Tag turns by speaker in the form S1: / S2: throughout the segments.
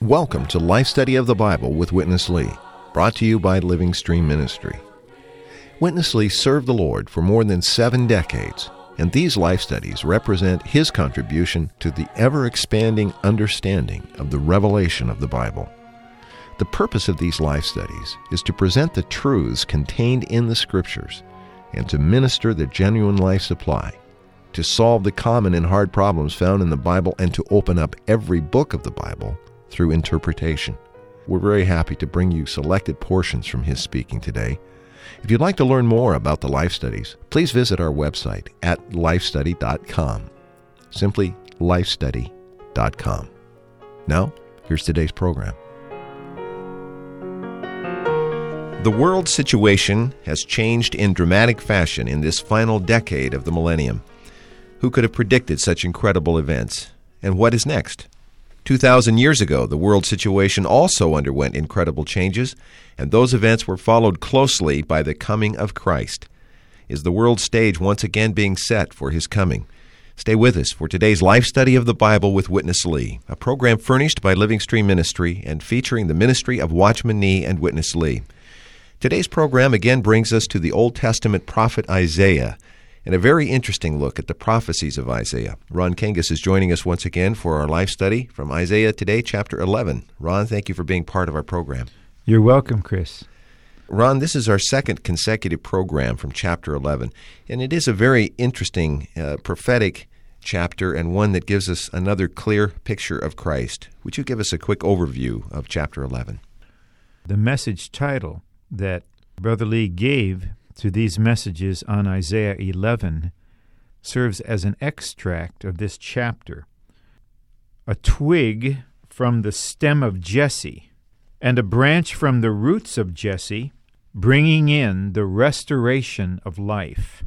S1: Welcome to Life Study of the Bible with Witness Lee, brought to you by Living Stream Ministry. Witness Lee served the Lord for more than seven decades and these life studies represent his contribution to the ever expanding understanding of the revelation of the Bible. The purpose of these life studies is to present the truths contained in the Scriptures and to minister the genuine life supply, to solve the common and hard problems found in the Bible, and to open up every book of the Bible through interpretation. We're very happy to bring you selected portions from his speaking today if you'd like to learn more about the Life Studies, please visit our website at lifestudy.com. Simply lifestudy.com. Now, here's today's program. The world situation has changed in dramatic fashion in this final decade of the millennium. Who could have predicted such incredible events? And what is next? 2,000 years ago, the world situation also underwent incredible changes, and those events were followed closely by the coming of Christ. Is the world stage once again being set for his coming? Stay with us for today's life study of the Bible with Witness Lee, a program furnished by Living Stream Ministry and featuring the ministry of Watchman Nee and Witness Lee. Today's program again brings us to the Old Testament prophet Isaiah and a very interesting look at the prophecies of Isaiah. Ron Kangas is joining us once again for our life study from Isaiah today, chapter 11. Ron, thank you for being part of our program.
S2: You're welcome, Chris.
S1: Ron, this is our second consecutive program from chapter 11, and it is a very interesting uh, prophetic chapter and one that gives us another clear picture of Christ. Would you give us a quick overview of chapter 11?
S2: The message title that Brother Lee gave to these messages on Isaiah 11 serves as an extract of this chapter. A twig from the stem of Jesse, and a branch from the roots of Jesse, bringing in the restoration of life,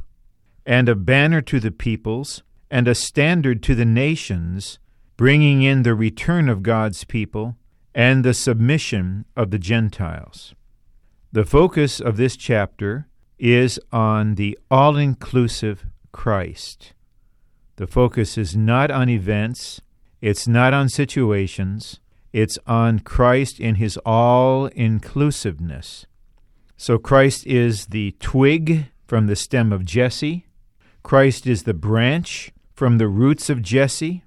S2: and a banner to the peoples, and a standard to the nations, bringing in the return of God's people and the submission of the Gentiles. The focus of this chapter is on the all inclusive Christ. The focus is not on events, it's not on situations, it's on Christ in his all inclusiveness. So Christ is the twig from the stem of Jesse, Christ is the branch from the roots of Jesse.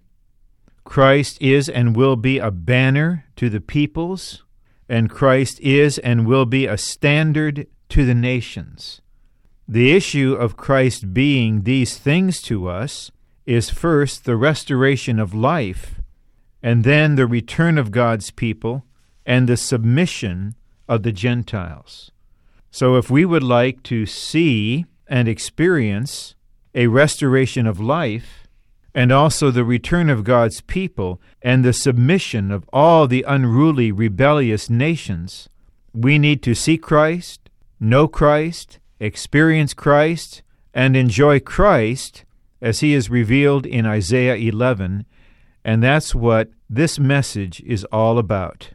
S2: Christ is and will be a banner to the peoples, and Christ is and will be a standard to the nations. The issue of Christ being these things to us is first the restoration of life, and then the return of God's people and the submission of the Gentiles. So, if we would like to see and experience a restoration of life, and also the return of God's people and the submission of all the unruly, rebellious nations, we need to see Christ know Christ, experience Christ, and enjoy Christ as he is revealed in Isaiah 11, and that's what this message is all about.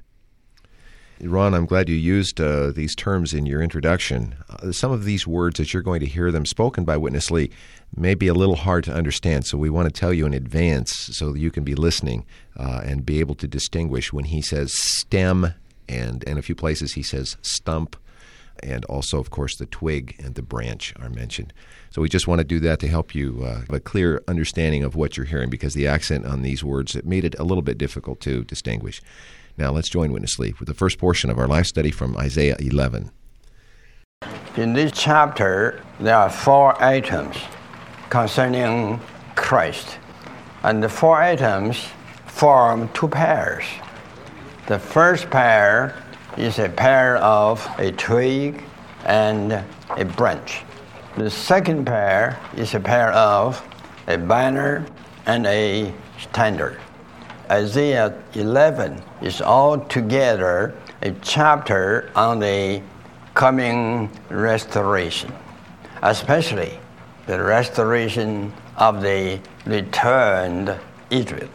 S1: Ron, I'm glad you used uh, these terms in your introduction. Uh, some of these words that you're going to hear them spoken by Witness Lee may be a little hard to understand, so we want to tell you in advance so that you can be listening uh, and be able to distinguish when he says stem, and in a few places he says stump, and also, of course, the twig and the branch are mentioned. So we just want to do that to help you uh, have a clear understanding of what you're hearing because the accent on these words it made it a little bit difficult to distinguish. Now let's join Witness Lee with the first portion of our life study from Isaiah 11.
S3: In this chapter, there are four items concerning Christ, and the four items form two pairs. The first pair is a pair of a twig and a branch. The second pair is a pair of a banner and a standard. Isaiah 11 is altogether a chapter on the coming restoration, especially the restoration of the returned Israel,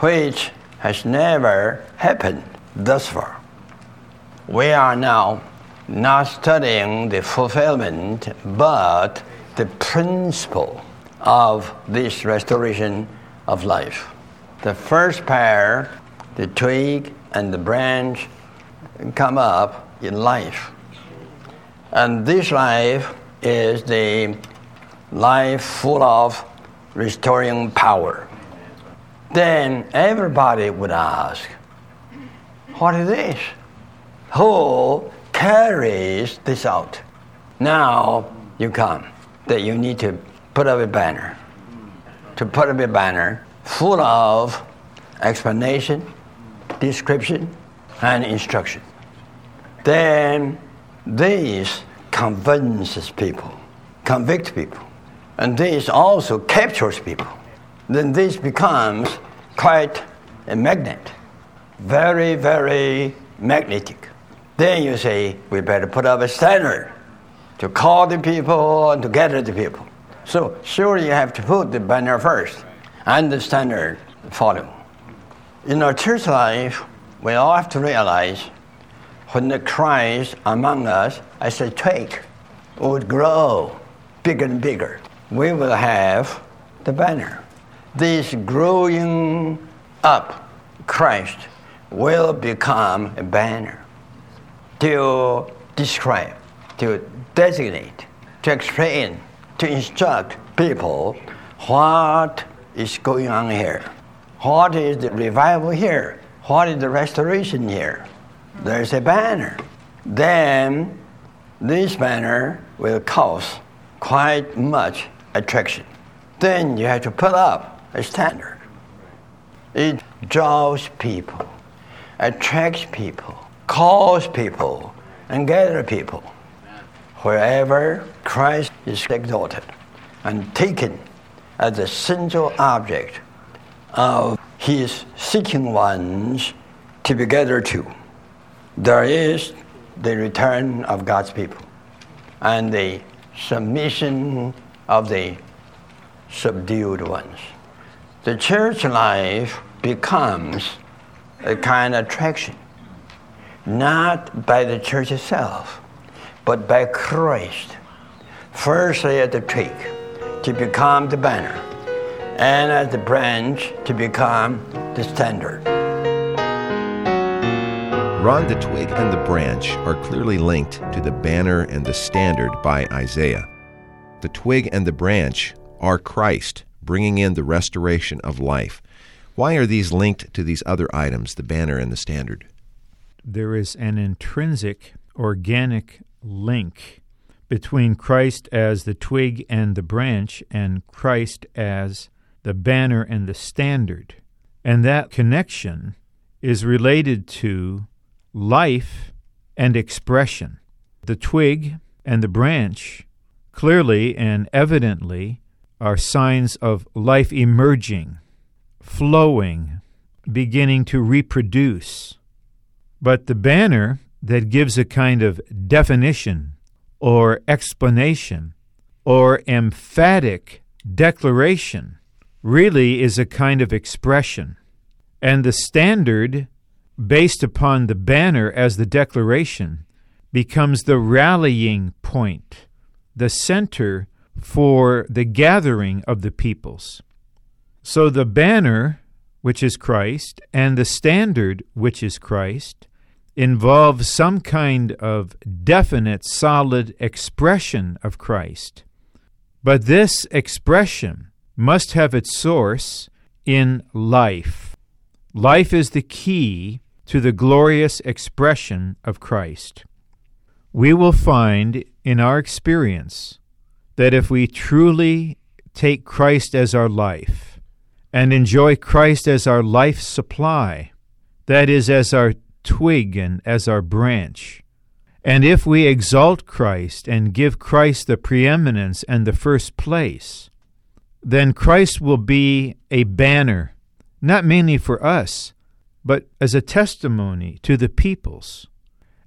S3: which has never happened thus far. we are now not studying the fulfillment, but the principle of this restoration of life. The first pair, the twig and the branch, come up in life. And this life is the life full of restoring power. Then everybody would ask, What is this? Who carries this out? Now you come that you need to put up a banner. To put up a banner full of explanation, description, and instruction. Then this convinces people, convict people, and this also captures people. Then this becomes quite a magnet, very, very magnetic. Then you say, we better put up a standard to call the people and to gather the people. So, surely you have to put the banner first and the standard follow. In our church life, we all have to realize when the Christ among us as a twig would grow bigger and bigger, we will have the banner. This growing up Christ will become a banner to describe, to designate, to explain, to instruct people what is going on here. What is the revival here? What is the restoration here? There's a banner. Then this banner will cause quite much attraction. Then you have to put up a standard. It draws people, attracts people, calls people, and gathers people. Wherever Christ is exalted and taken as the central object of his seeking ones to be gathered to, there is the return of God's people and the submission of the subdued ones. The church life becomes a kind of attraction, not by the church itself, but by Christ. Firstly, at the twig, to become the banner, and at the branch, to become the standard.
S1: Ron, the twig and the branch are clearly linked to the banner and the standard by Isaiah. The twig and the branch are Christ, bringing in the restoration of life. Why are these linked to these other items, the banner and the standard?
S2: There is an intrinsic, organic link between Christ as the twig and the branch and Christ as the banner and the standard. And that connection is related to life and expression. The twig and the branch clearly and evidently are signs of life emerging, flowing, beginning to reproduce. But the banner that gives a kind of definition or explanation or emphatic declaration really is a kind of expression. And the standard based upon the banner as the declaration, becomes the rallying point, the center for the gathering of the peoples. So the banner, which is Christ, and the standard, which is Christ, involve some kind of definite, solid expression of Christ. But this expression must have its source in life. Life is the key to the glorious expression of Christ. We will find in our experience that if we truly take Christ as our life and enjoy Christ as our life supply, that is, as our twig and as our branch, and if we exalt Christ and give Christ the preeminence and the first place, then Christ will be a banner, not mainly for us, but as a testimony to the peoples.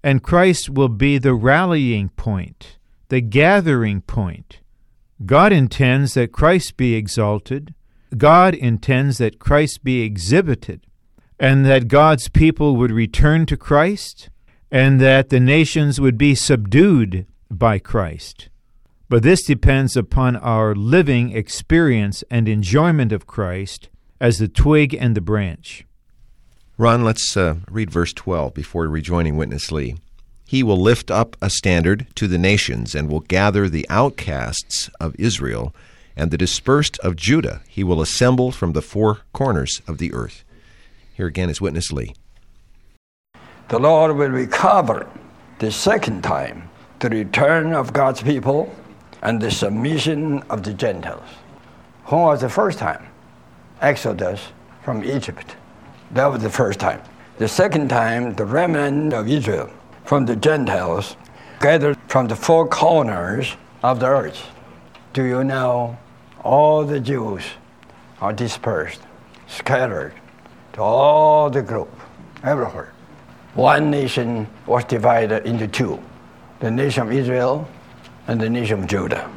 S2: And Christ will be the rallying point, the gathering point. God intends that Christ be exalted. God intends that Christ be exhibited, and that God's people would return to Christ, and that the nations would be subdued by Christ. But this depends upon our living experience and enjoyment of Christ as the twig and the branch.
S1: Ron, let's uh, read verse 12 before rejoining Witness Lee. He will lift up a standard to the nations and will gather the outcasts of Israel and the dispersed of Judah. He will assemble from the four corners of the earth. Here again is Witness Lee.
S3: The Lord will recover the second time the return of God's people and the submission of the Gentiles. When was the first time? Exodus from Egypt. That was the first time. The second time, the remnant of Israel from the Gentiles gathered from the four corners of the earth. Do you know all the Jews are dispersed, scattered to all the group, everywhere. One nation was divided into two the nation of Israel and the nation of Judah.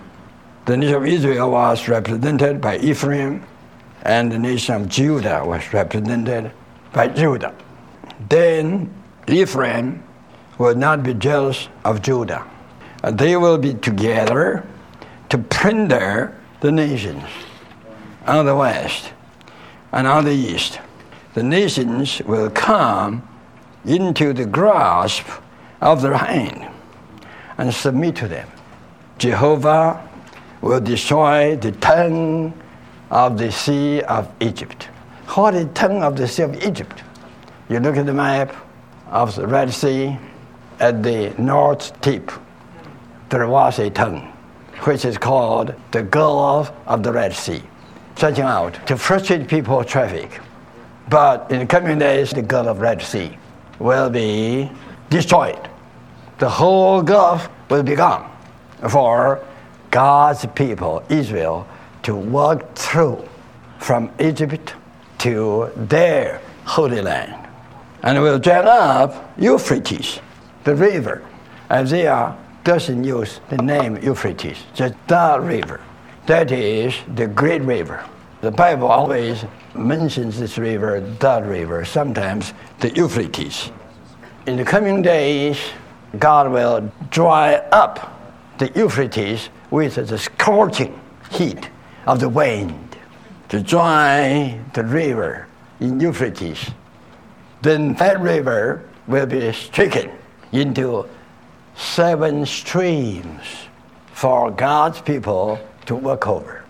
S3: The nation of Israel was represented by Ephraim, and the nation of Judah was represented by Judah. Then Ephraim will not be jealous of Judah. They will be together to plunder the nations on the west and on the east. The nations will come into the grasp of their hand and submit to them. Jehovah will destroy the tongue of the sea of Egypt. The tongue of the sea of Egypt? You look at the map of the Red Sea at the north tip. There was a tongue, which is called the Gulf of the Red Sea, stretching out to frustrate people's traffic. But in the coming days, the Gulf of Red Sea will be destroyed. The whole Gulf will be gone for God's people, Israel, to walk through from Egypt to their Holy Land. And will dry up Euphrates, the river. Isaiah doesn't use the name Euphrates, just the river. That is the great river. The Bible always mentions this river, the river, sometimes the Euphrates. In the coming days, God will dry up the Euphrates with the scorching heat of the wind to dry the river in Euphrates. Then that river will be stricken into seven streams for God's people to walk over.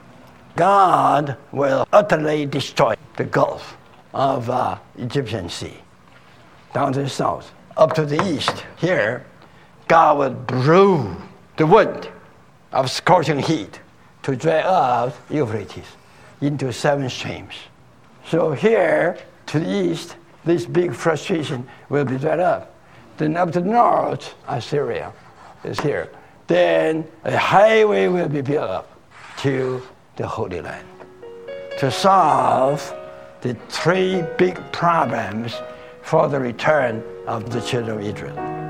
S3: God will utterly destroy the Gulf of uh, Egyptian Sea down to the south, up to the east. Here, God will brew the wind of scorching heat to dry up Euphrates into seven streams. So here to the east, this big frustration will be dried up. Then up to the north, Assyria is here. Then a highway will be built up to the Holy Land to solve the three big problems for the return of the children of Israel.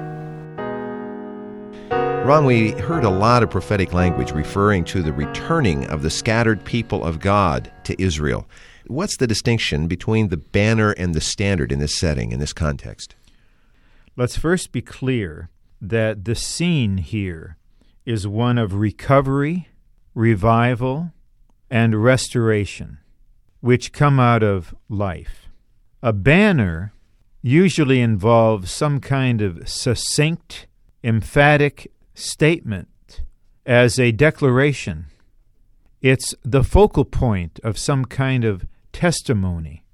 S1: Ron, we heard a lot of prophetic language referring to the returning of the scattered people of God to Israel. What's the distinction between the banner and the standard in this setting, in this context?
S2: Let's first be clear that the scene here is one of recovery, revival, and restoration, which come out of life. A banner usually involves some kind of succinct, emphatic statement as a declaration. It's the focal point of some kind of testimony.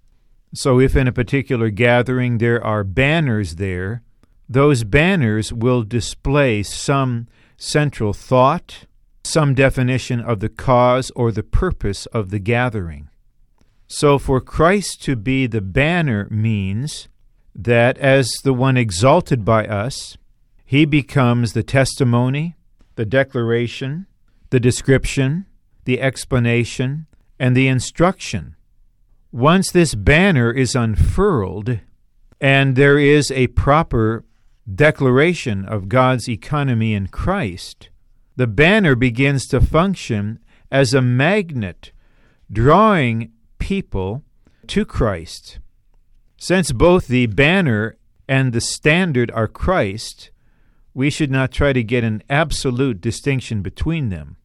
S2: So, if in a particular gathering there are banners there, those banners will display some central thought, some definition of the cause or the purpose of the gathering. So, for Christ to be the banner means that as the one exalted by us, he becomes the testimony, the declaration, the description, the explanation, and the instruction. Once this banner is unfurled, and there is a proper declaration of God's economy in Christ, the banner begins to function as a magnet, drawing people to Christ. Since both the banner and the standard are Christ, we should not try to get an absolute distinction between them.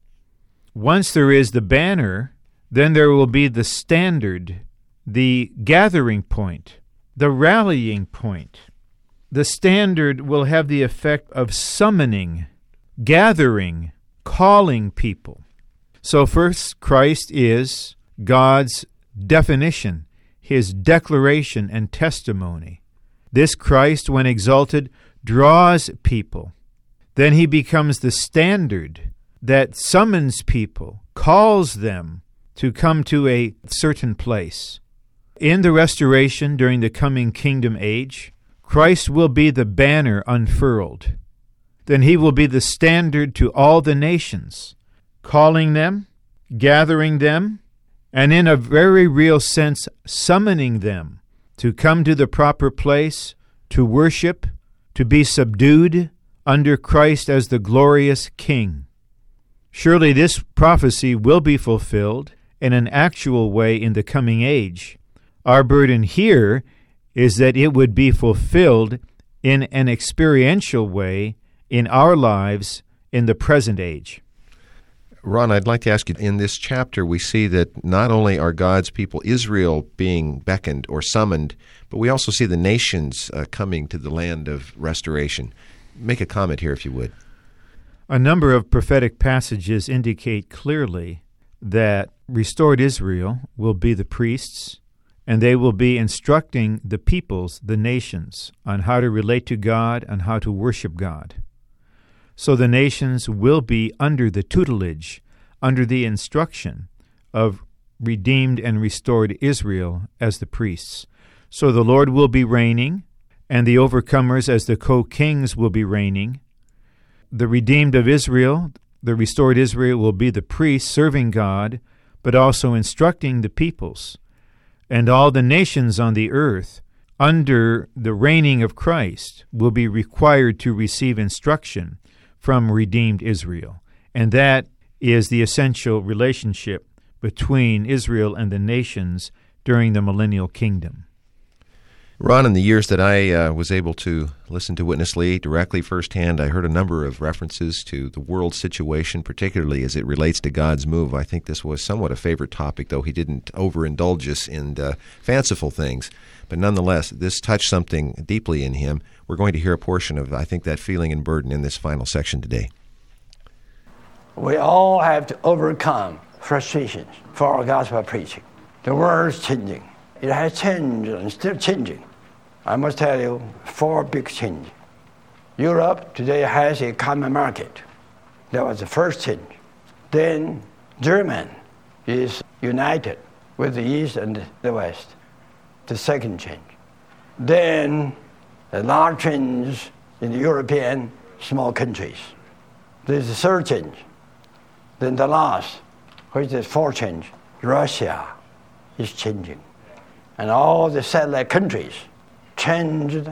S2: Once there is the banner, then there will be the standard, the gathering point, the rallying point. The standard will have the effect of summoning, gathering, calling people. So, first, Christ is God's definition, his declaration and testimony. This Christ, when exalted, draws people. Then he becomes the standard that summons people, calls them to come to a certain place. In the restoration during the coming kingdom age, Christ will be the banner unfurled. Then he will be the standard to all the nations, calling them, gathering them, and in a very real sense, summoning them to come to the proper place, to worship, to be subdued under Christ as the glorious King. Surely this prophecy will be fulfilled in an actual way in the coming age. Our burden here is that it would be fulfilled in an experiential way in our lives in the present age.
S1: Ron, I'd like to ask you in this chapter, we see that not only are God's people, Israel, being beckoned or summoned, but we also see the nations uh, coming to the land of restoration. Make a comment here, if you would.
S2: A number of prophetic passages indicate clearly that restored Israel will be the priests, and they will be instructing the peoples, the nations, on how to relate to God and how to worship God. So the nations will be under the tutelage, under the instruction of redeemed and restored Israel as the priests. So the Lord will be reigning, and the overcomers as the co kings will be reigning. The redeemed of Israel, the restored Israel, will be the priests serving God, but also instructing the peoples. And all the nations on the earth, under the reigning of Christ, will be required to receive instruction from redeemed Israel. And that is the essential relationship between Israel and the nations during the millennial kingdom.
S1: Ron, in the years that I uh, was able to listen to Witness Lee directly firsthand, I heard a number of references to the world situation, particularly as it relates to God's move. I think this was somewhat a favorite topic, though he didn't overindulge us in uh, fanciful things. But nonetheless, this touched something deeply in him. We're going to hear a portion of, I think, that feeling and burden in this final section today.
S3: We all have to overcome frustrations for our gospel preaching. The world's changing. It has changed and still changing. I must tell you, four big changes. Europe today has a common market. That was the first change. Then German is united with the East and the West the second change. Then a large change in the European small countries. There's the third change. Then the last, which is fourth change, Russia is changing. And all the satellite countries changed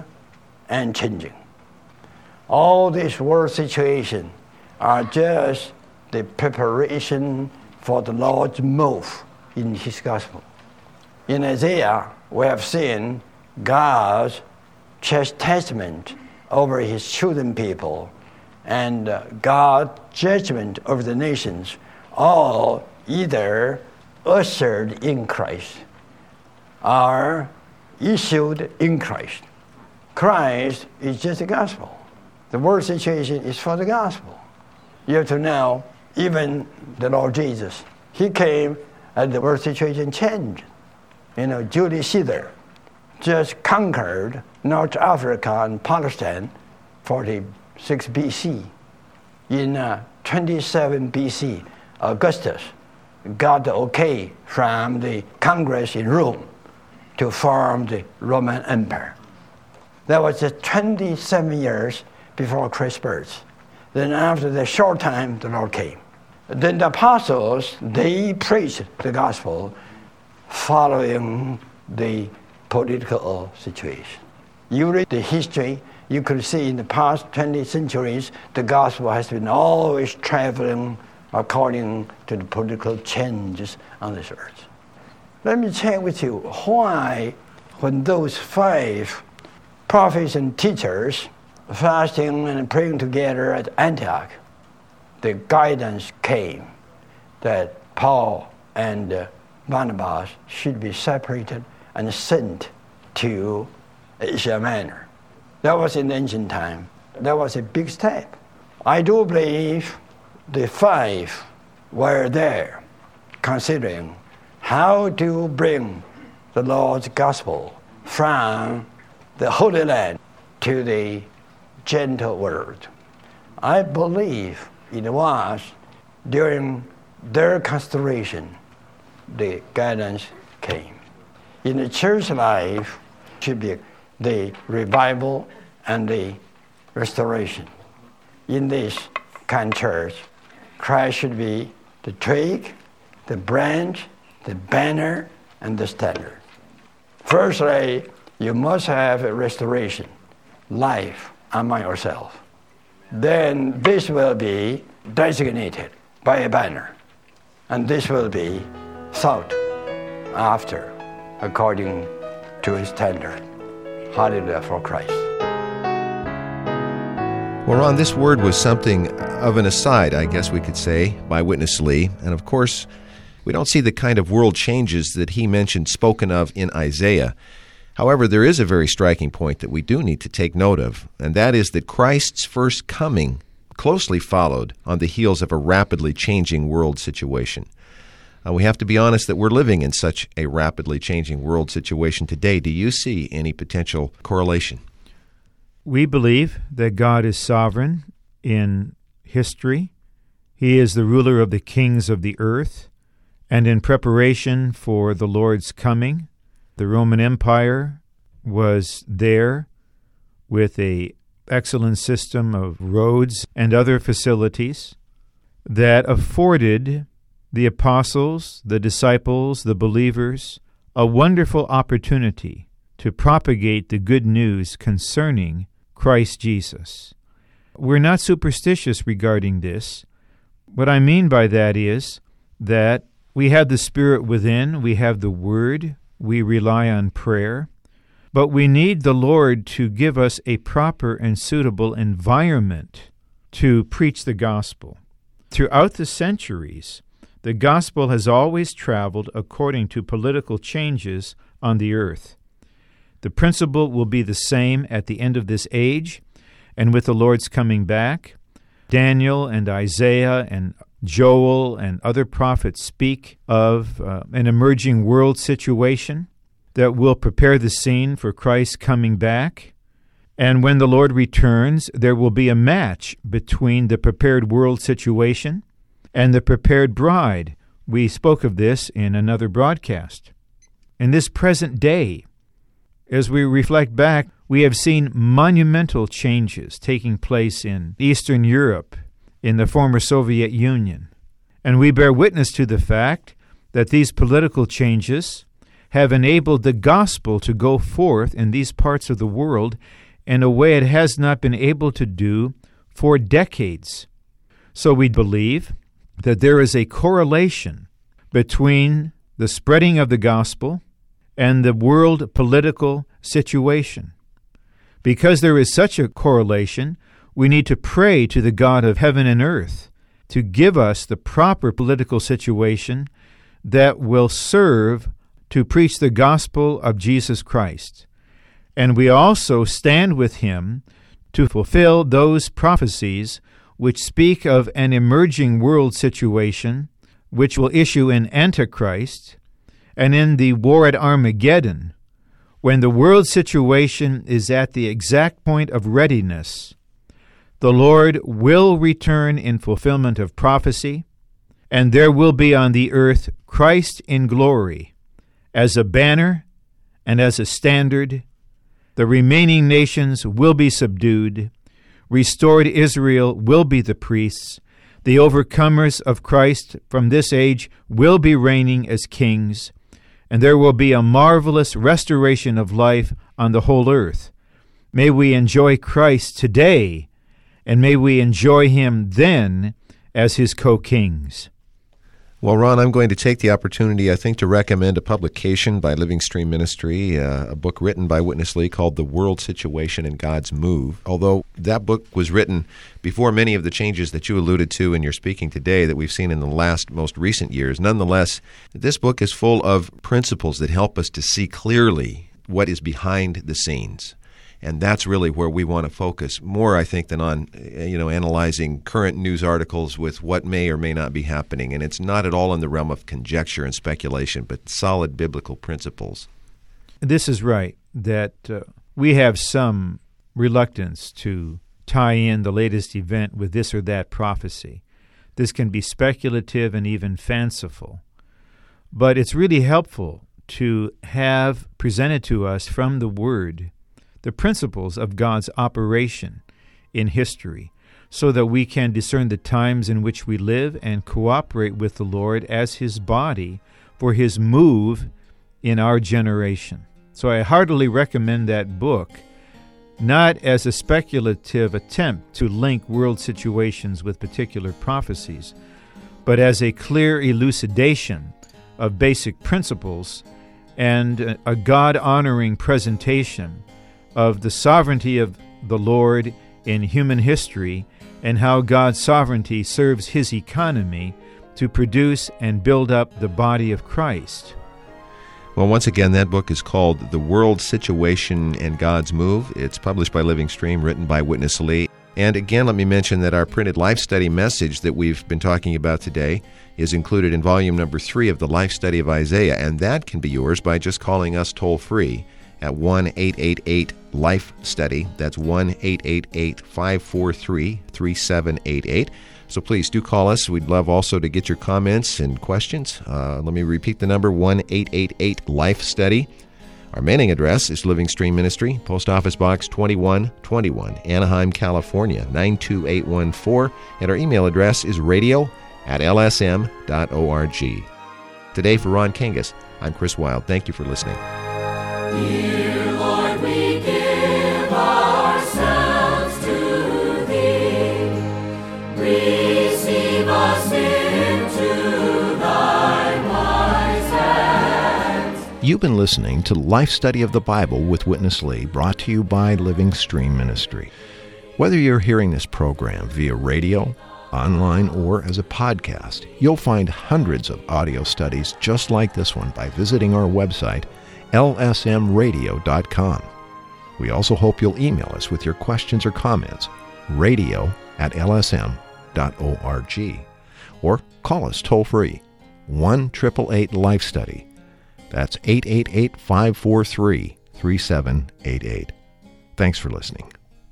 S3: and changing. All this world situation are just the preparation for the Lord's move in His gospel. In Isaiah, we have seen God's chastisement over his chosen people and uh, God's judgment over the nations, all either ushered in Christ or issued in Christ. Christ is just the gospel. The world situation is for the gospel. You have to know, even the Lord Jesus, He came and the world situation changed you know, Julius Caesar just conquered North Africa and Palestine 46 BC. In uh, 27 BC, Augustus got the okay from the Congress in Rome to form the Roman Empire. That was just 27 years before Christ's birth. Then after the short time, the Lord came. Then the apostles, they preached the gospel following the political situation. You read the history, you could see in the past 20 centuries, the gospel has been always traveling according to the political changes on this earth. Let me check with you why, when those five prophets and teachers fasting and praying together at Antioch, the guidance came that Paul and uh, Barnabas should be separated and sent to Asia Minor. That was in ancient time. That was a big step. I do believe the five were there considering how to bring the Lord's gospel from the Holy Land to the gentle world. I believe it was during their consideration the guidance came. In the church life should be the revival and the restoration. In this kind of church, Christ should be the twig, the branch, the banner, and the standard. Firstly, you must have a restoration, life among yourself. Then this will be designated by a banner, and this will be sought after according to his standard. Hallelujah for Christ.
S1: Well, Ron, this word was something of an aside, I guess we could say, by Witness Lee. And of course, we don't see the kind of world changes that he mentioned spoken of in Isaiah. However, there is a very striking point that we do need to take note of, and that is that Christ's first coming closely followed on the heels of a rapidly changing world situation. Uh, we have to be honest that we're living in such a rapidly changing world situation today. Do you see any potential correlation?
S2: We believe that God is sovereign in history. He is the ruler of the kings of the earth. And in preparation for the Lord's coming, the Roman Empire was there with a excellent system of roads and other facilities that afforded the apostles, the disciples, the believers, a wonderful opportunity to propagate the good news concerning Christ Jesus. We're not superstitious regarding this. What I mean by that is that we have the Spirit within, we have the Word, we rely on prayer, but we need the Lord to give us a proper and suitable environment to preach the gospel. Throughout the centuries, the gospel has always traveled according to political changes on the earth. The principle will be the same at the end of this age and with the Lord's coming back. Daniel and Isaiah and Joel and other prophets speak of uh, an emerging world situation that will prepare the scene for Christ coming back. And when the Lord returns, there will be a match between the prepared world situation and the prepared bride. We spoke of this in another broadcast. In this present day, as we reflect back, we have seen monumental changes taking place in Eastern Europe, in the former Soviet Union. And we bear witness to the fact that these political changes have enabled the gospel to go forth in these parts of the world in a way it has not been able to do for decades. So we believe that there is a correlation between the spreading of the gospel and the world political situation. Because there is such a correlation, we need to pray to the God of heaven and earth to give us the proper political situation that will serve to preach the gospel of Jesus Christ. And we also stand with him to fulfill those prophecies which speak of an emerging world situation which will issue in Antichrist and in the war at Armageddon, when the world situation is at the exact point of readiness, the Lord will return in fulfillment of prophecy, and there will be on the earth Christ in glory as a banner and as a standard. The remaining nations will be subdued restored Israel will be the priests. The overcomers of Christ from this age will be reigning as kings, and there will be a marvelous restoration of life on the whole earth. May we enjoy Christ today, and may we enjoy him then as his co kings.
S1: Well, Ron, I'm going to take the opportunity, I think, to recommend a publication by Living Stream Ministry, uh, a book written by Witness Lee called The World Situation and God's Move. Although that book was written before many of the changes that you alluded to in your speaking today that we've seen in the last most recent years, nonetheless, this book is full of principles that help us to see clearly what is behind the scenes and that's really where we want to focus more, I think, than on eh, you know analyzing current news articles with what may or may not be happening. And it's not at all in the realm of conjecture and speculation, but solid biblical principles.
S2: This is right. That uh, we have some reluctance to tie in the latest event with this or that prophecy. This can be speculative and even fanciful. But it's really helpful to have presented to us from the Word the principles of God's operation in history so that we can discern the times in which we live and cooperate with the Lord as His body for His move in our generation. So I heartily recommend that book, not as a speculative attempt to link world situations with particular prophecies, but as a clear elucidation of basic principles and a God honoring presentation of the sovereignty of the Lord in human history and how God's sovereignty serves his economy to produce and build up the body of Christ.
S1: Well, once again, that book is called The World Situation and God's Move. It's published by Living Stream, written by Witness Lee. And again, let me mention that our printed life study message that we've been talking about today is included in volume number three of the Life Study of Isaiah, and that can be yours by just calling us toll free at 1 888 Life Study. That's 1 888 543 3788. So please do call us. We'd love also to get your comments and questions. Uh, let me repeat the number 1 888 Life Study. Our mailing address is Living Stream Ministry, Post Office Box 2121, Anaheim, California 92814. And our email address is radio at lsm.org. Today, for Ron Kangas, I'm Chris Wild. Thank you for listening. You've been listening to Life Study of the Bible with Witness Lee, brought to you by Living Stream Ministry. Whether you're hearing this program via radio, online, or as a podcast, you'll find hundreds of audio studies just like this one by visiting our website lsmradio.com. We also hope you'll email us with your questions or comments, radio at lsm.org, or call us toll free, 1 888 Life Study. That's 888 543 3788. Thanks for listening.